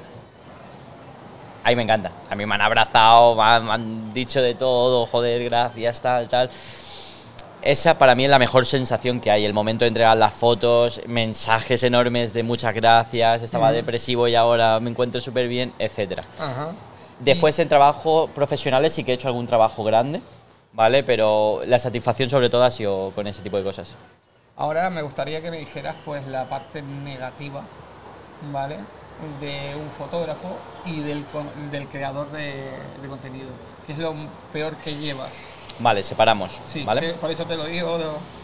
Ahí me encanta. A mí me han abrazado, me han, me han dicho de todo, joder, gracias, tal, tal. Esa para mí es la mejor sensación que hay, el momento de entregar las fotos, mensajes enormes de muchas gracias, estaba depresivo y ahora me encuentro súper bien, etcétera. Ajá. Después en trabajo profesionales sí que he hecho algún trabajo grande, ¿vale? Pero la satisfacción sobre todo ha sido con ese tipo de cosas. Ahora me gustaría que me dijeras pues la parte negativa, ¿vale? De un fotógrafo y del, del creador de, de contenido. ¿Qué es lo peor que llevas? Vale, separamos, Sí, ¿vale? que por eso te lo digo.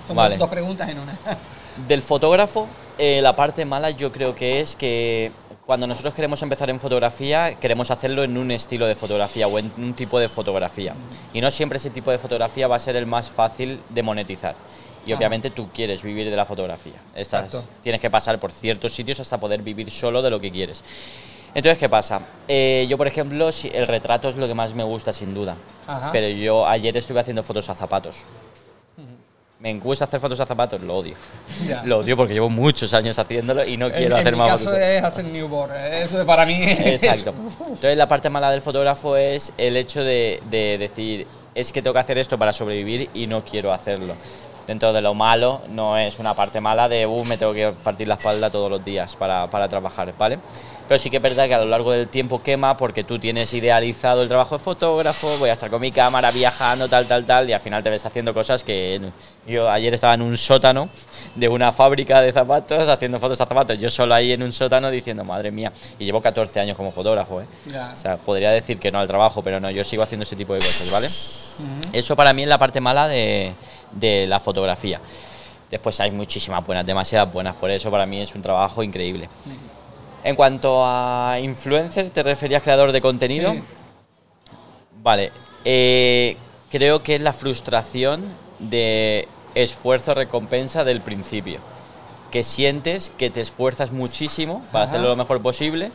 Son Vale. dos preguntas en una. [laughs] Del fotógrafo, eh, la parte mala yo creo que es que cuando nosotros queremos empezar en fotografía, queremos hacerlo en un estilo de fotografía o en un tipo de fotografía. Y no siempre ese tipo de fotografía va a ser el más fácil de monetizar. Y Ajá. obviamente tú quieres vivir de la fotografía. Estás, Exacto. tienes que pasar por ciertos sitios hasta poder vivir solo de lo que quieres. Entonces, ¿qué pasa? Eh, yo, por ejemplo, el retrato es lo que más me gusta, sin duda. Ajá. Pero yo ayer estuve haciendo fotos a zapatos. Me gusta hacer fotos a zapatos, lo odio. Ya. [laughs] Lo odio porque llevo muchos años haciéndolo y no quiero en, hacer en más mi caso fotos. es hacer newborn. Eso para mí es... [laughs] Exacto. [laughs] Entonces la parte mala del fotógrafo es el hecho de, de decir, es que tengo que hacer esto para sobrevivir y no quiero hacerlo. Dentro de lo malo no es una parte mala de, uh, me tengo que partir la espalda todos los días para, para trabajar, ¿vale? Pero sí que es verdad que a lo largo del tiempo quema porque tú tienes idealizado el trabajo de fotógrafo, voy a estar con mi cámara viajando, tal, tal, tal, y al final te ves haciendo cosas que... Yo ayer estaba en un sótano de una fábrica de zapatos haciendo fotos a zapatos, yo solo ahí en un sótano diciendo, madre mía, y llevo 14 años como fotógrafo, ¿eh? Ya. O sea, podría decir que no al trabajo, pero no, yo sigo haciendo ese tipo de cosas, ¿vale? Eso para mí es la parte mala de, de la fotografía. Después hay muchísimas buenas, demasiadas buenas, por eso para mí es un trabajo increíble. En cuanto a influencer, ¿te referías creador de contenido? Sí. Vale, eh, creo que es la frustración de esfuerzo-recompensa del principio. Que sientes que te esfuerzas muchísimo para Ajá. hacerlo lo mejor posible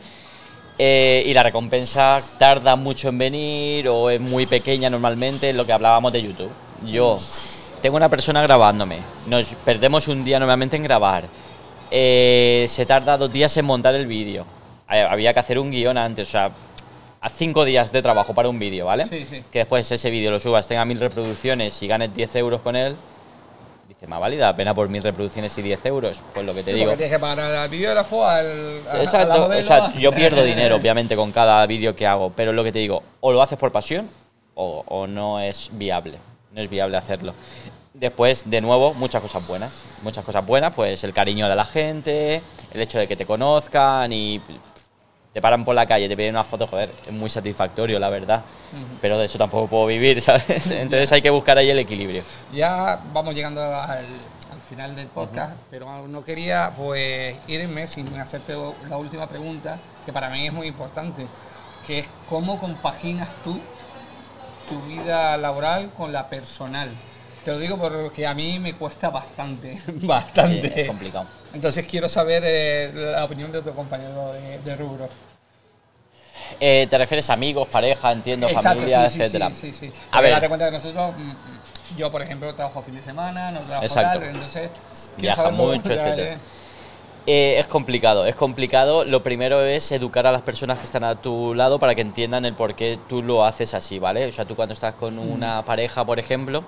eh, y la recompensa tarda mucho en venir o es muy pequeña normalmente, lo que hablábamos de YouTube. Yo tengo una persona grabándome, nos perdemos un día normalmente en grabar, eh, se tarda dos días en montar el vídeo, Eh, había que hacer un guion antes, o sea, a cinco días de trabajo para un vídeo, ¿vale? Sí, sí. Que después ese vídeo lo subas, tenga mil reproducciones y ganes 10 euros con él, dice, más válida la pena por mil reproducciones y 10 euros, pues lo que te Sí, digo. tienes que pagar al videógrafo, al, a- a la Exacto, modelo, o sea, yo pierdo [laughs] dinero obviamente con cada vídeo que hago, pero lo que te digo, o lo haces por pasión o, o no es viable, no es viable hacerlo. Después, de nuevo, muchas cosas buenas, muchas cosas buenas, pues el cariño de la gente, el hecho de que te conozcan y te paran por la calle, te piden una foto, joder, es muy satisfactorio, la verdad. Pero de eso tampoco puedo vivir, [laughs] ¿sabes? Entonces hay que buscar ahí el equilibrio. Ya vamos llegando al, al final del podcast, pero no quería pues irme sin hacerte la última pregunta, que para mí es muy importante, que es cómo compaginas tú tu vida laboral con la personal. Te lo digo porque a mí me cuesta bastante, [laughs] bastante. Sí, es complicado. Entonces quiero saber eh, la opinión de tu compañero de, de rubro. Eh, ¿Te refieres a amigos, pareja, entiendo, Exacto, familia, sí, sí, etcétera? Sí, sí, sí. A ver. date cuenta que nosotros, mm, yo por ejemplo trabajo fin de semana, no trabajo Exacto. tal, entonces Viaja mucho, etcétera. Eh, es complicado, es complicado. Lo primero es educar a las personas que están a tu lado para que entiendan el por qué tú lo haces así, ¿vale? O sea, tú cuando estás con una pareja, por ejemplo,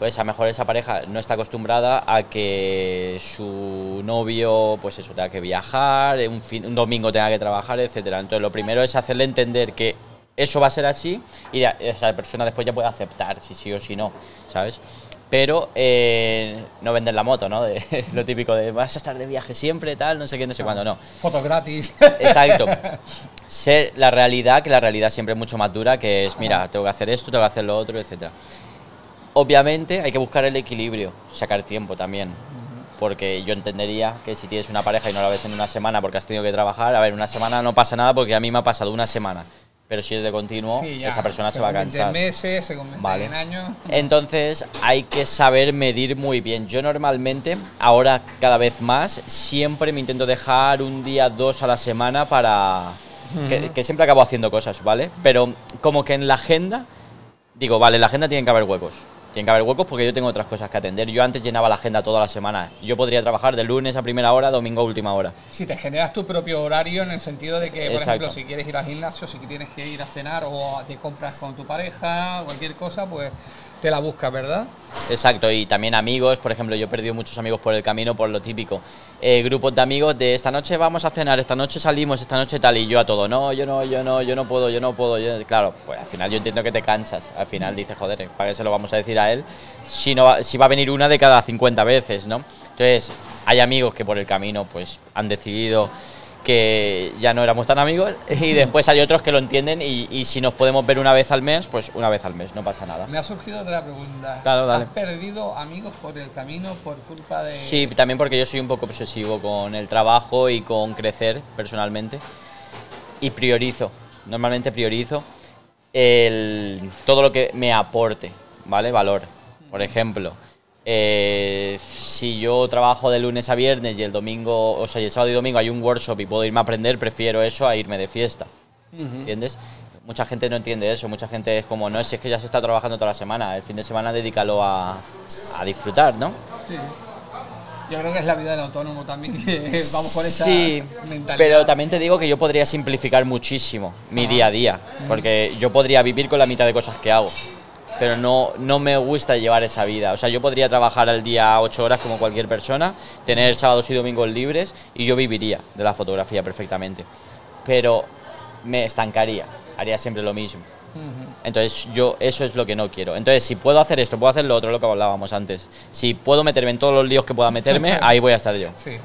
pues a lo mejor esa pareja no está acostumbrada a que su novio, pues eso, tenga que viajar, un, fin- un domingo tenga que trabajar, etcétera. Entonces, lo primero es hacerle entender que eso va a ser así y esa persona después ya puede aceptar si sí o si no, ¿sabes? Pero eh, no vender la moto, ¿no? De- [laughs] lo típico de vas a estar de viaje siempre, tal, no sé qué, no sé cuándo, no. Fotos gratis. Exacto. [laughs] Ser la realidad, que la realidad siempre es mucho más dura, que es, mira, tengo que hacer esto, tengo que hacer lo otro, etcétera. Obviamente hay que buscar el equilibrio, sacar tiempo también. Porque yo entendería que si tienes una pareja y no la ves en una semana porque has tenido que trabajar, a ver, una semana no pasa nada porque a mí me ha pasado una semana. Pero si es de continuo, Sí, ya, esa persona se va a cansar. en meses, se Vale. en años. Entonces hay que saber medir muy bien. Yo normalmente, ahora cada vez más, siempre me intento dejar un día, dos a la semana para... que, que siempre acabo haciendo cosas, ¿vale? Pero como que en la agenda, digo, vale, en la agenda tienen que haber huecos. Tienen que haber huecos porque yo tengo otras cosas que atender. Yo antes llenaba la agenda toda la semana. Yo podría trabajar de lunes a primera hora, domingo a última hora. Si te generas tu propio horario en el sentido de que, por Exacto. ejemplo, si quieres ir al gimnasio, si tienes que ir a cenar o te compras con tu pareja, cualquier cosa, pues te la buscas, ¿verdad? Exacto, y también amigos, por ejemplo, yo he perdido muchos amigos por el camino por lo típico. Eh, grupos de amigos de esta noche vamos a cenar, esta noche salimos, esta noche tal, y yo a todo, no, yo no, yo no, yo no puedo, yo no puedo. yo-". Claro, pues al final yo entiendo que te cansas. Al final dices, joder, ¿para qué se lo vamos a decir a él? Si, no si va a venir una de cada 50 veces, ¿no? Entonces, hay amigos que por el camino pues han decidido que ya no éramos tan amigos y [laughs] después hay otros que lo entienden y, y si nos podemos ver una vez al mes, pues una vez al mes, no pasa nada. Me ha surgido otra pregunta. Claro, dale. ¿Has perdido amigos por el camino por culpa de...? Sí, también porque yo soy un poco obsesivo con el trabajo y con crecer personalmente. Y priorizo, normalmente priorizo el, todo lo que me aporte, ¿vale? Valor. Por ejemplo, eh, si yo trabajo de lunes a viernes y el domingo, o sea, y el sábado y domingo hay un workshop y puedo irme a aprender, prefiero eso a irme de fiesta. ¿Entiendes? Mucha gente no entiende eso, mucha gente es como, no, si es que ya se está trabajando toda la semana, el fin de semana dedícalo a, a disfrutar, ¿no? Sí. Yo creo que es la vida del autónomo también, que [laughs] vamos por esa Sí, mentalidad. pero también te digo que yo podría simplificar muchísimo mi día a día, porque yo podría vivir con la mitad de cosas que hago, pero no, no me gusta llevar esa vida. O sea, yo podría trabajar al día 8 horas como cualquier persona, tener sábados y domingos libres y yo viviría de la fotografía perfectamente, pero me estancaría, haría siempre lo mismo. Entonces yo eso es lo que no quiero. Entonces si puedo hacer esto, puedo hacer lo otro, lo que hablábamos antes. Si puedo meterme en todos los líos que pueda meterme, [laughs] ahí voy a estar yo. Sí,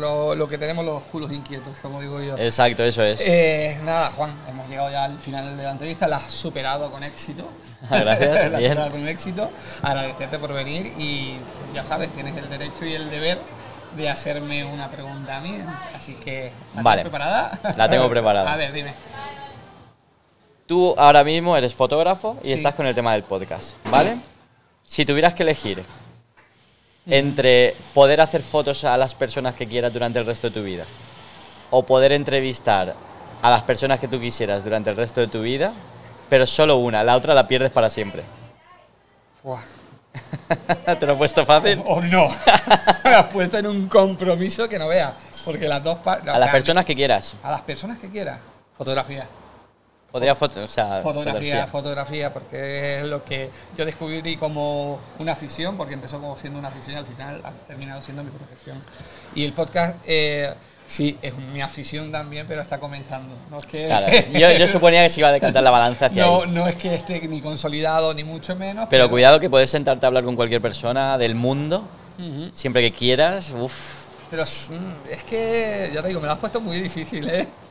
lo, lo que tenemos los culos inquietos, como digo yo. Exacto, eso es. Eh, nada, Juan, hemos llegado ya al final de la entrevista, la has superado con éxito. [laughs] Gracias, [laughs] la has superado con éxito. Agradecerte por venir y ya sabes, tienes el derecho y el deber de hacerme una pregunta a mí. Así que, ¿la Vale. preparada? La tengo preparada. [laughs] A ver, dime. Tú ahora mismo eres fotógrafo y Sí. estás con el tema del podcast, ¿vale? Si tuvieras que elegir entre poder hacer fotos a las personas que quieras durante el resto de tu vida o poder entrevistar a las personas que tú quisieras durante el resto de tu vida, pero solo una, la otra la pierdes para siempre. Buah. [laughs] ¿Te lo he puesto fácil? O no. [laughs] Me has puesto en un compromiso que no veas. Porque las dos partes. A las personas que quieras. A las personas que quieras. Fotografía. Podría foto, o sea, Fotografía, fotografía, porque es lo que yo descubrí como una afición, porque empezó como siendo una afición y al final ha terminado siendo mi profesión. Y el podcast, eh, sí, es mi afición también, pero está comenzando. No es que, Claro, [laughs] yo, yo suponía que se iba a decantar la balanza hacia no, ahí. no es que esté ni consolidado, ni mucho menos. Pero cuidado que puedes sentarte a hablar con cualquier persona del mundo, siempre que quieras. Uf, Pero es, mm, es que, ya te digo, me lo has puesto muy difícil, ¿eh? [laughs]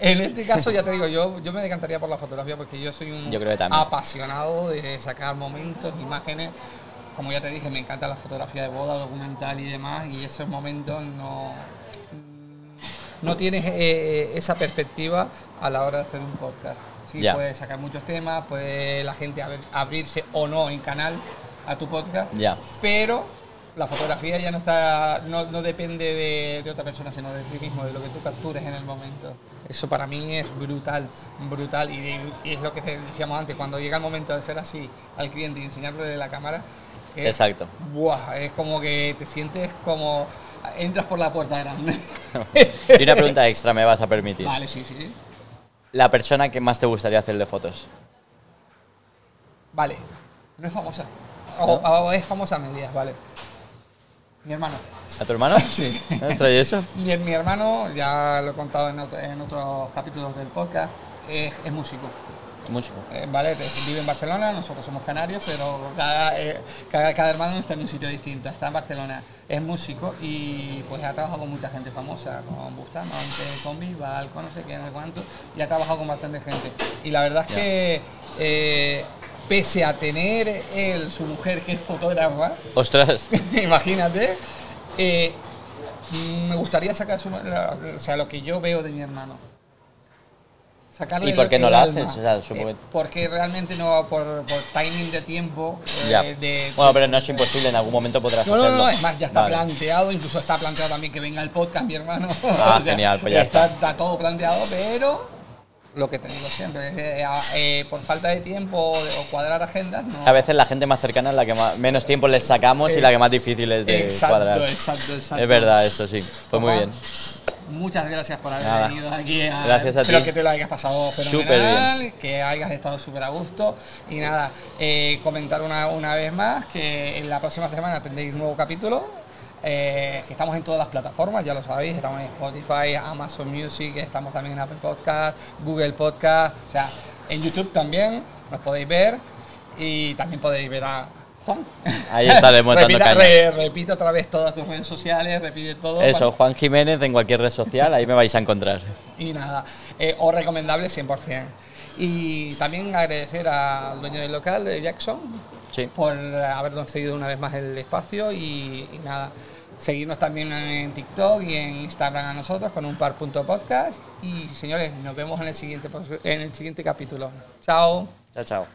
En este caso, ya te digo, yo, yo me decantaría por la fotografía porque yo soy un Yo creo apasionado de sacar momentos, imágenes. Como ya te dije, me encanta la fotografía de boda, documental y demás, y esos momentos no, no tienes eh, esa perspectiva a la hora de hacer un podcast. Sí, Ya. puedes sacar muchos temas, puede la gente abrir- abrirse o no en canal a tu podcast, Ya. pero la fotografía ya no está no, no depende de, de otra persona sino de ti mismo de lo que tú captures en el momento. Eso para mí es brutal brutal. Y, de- y es lo que te decíamos antes cuando llega el momento de ser así al cliente y enseñarle de la cámara es, Exacto. buah, es como que te sientes como entras por la puerta grande. [laughs] Y una pregunta extra me vas a permitir. vale sí sí. La persona que más te gustaría hacerle fotos. vale. No es famosa. O, o es famosa a medias vale mi hermano ¿A tu hermano? Sí. ¿Ostras, ¿y eso? Mi, mi hermano, ya lo he contado en, otro- en otros capítulos del podcast, es, es músico. Músico. Eh, ¿vale? Vive en Barcelona, nosotros somos canarios, pero cada, eh, cada, cada hermano está en un sitio distinto. Está en Barcelona, es músico y pues ha trabajado con mucha gente famosa, con Bustamante, con Vival, con no sé qué, no sé cuánto, y ha trabajado con bastante gente. Y la verdad es que, eh, pese a tener él, su mujer que es fotógrafa, Ostras. [laughs] Imagínate. eh, me gustaría sacar su- la- o sea, lo que yo veo de mi hermano. Sacarle ¿Y por qué no lo haces? O sea, Eh, que- porque realmente no, por, por timing de tiempo. eh, de- Bueno, pero no es imposible, en algún momento podrás no, no, hacerlo. no, es más, ya está Vale. planteado, incluso está planteado también que venga el podcast, mi hermano. Ah, [laughs] genial, pues ya está. está. todo planteado, pero lo que te digo siempre, eh, eh, por falta de tiempo o cuadrar agendas, no. A veces la gente más cercana es la que más, menos tiempo les sacamos y la que más difícil es de exacto, cuadrar. Exacto, exacto. Es verdad, eso sí. Fue muy bien. Muchas gracias por haber Nada. venido aquí. A, Gracias a espero ti. que te lo hayas pasado Súper fenomenal, que hayas estado súper a gusto. Y nada, eh, comentar una, una vez más que en la próxima semana tendréis un nuevo capítulo. Eh, estamos en todas las plataformas, ya lo sabéis, estamos en Spotify, Amazon Music, estamos también en Apple Podcast, Google Podcast, o sea, en YouTube también nos podéis ver y también podéis ver a Juan. Ahí estaremos dando Repita- caña. re- repito otra vez todas tus redes sociales, repite todo. Eso, Juan Jiménez en cualquier red social, ahí me vais a encontrar. Y nada, eh, os recomendable 100%. Y también agradecer al dueño del local, de Jackson, Sí. por habernos cedido una vez más el espacio y, y nada, seguirnos también en TikTok y en Instagram a nosotros con un par punto podcast. Y señores, nos vemos en el siguiente, en el siguiente capítulo. Chao. Chao, chao.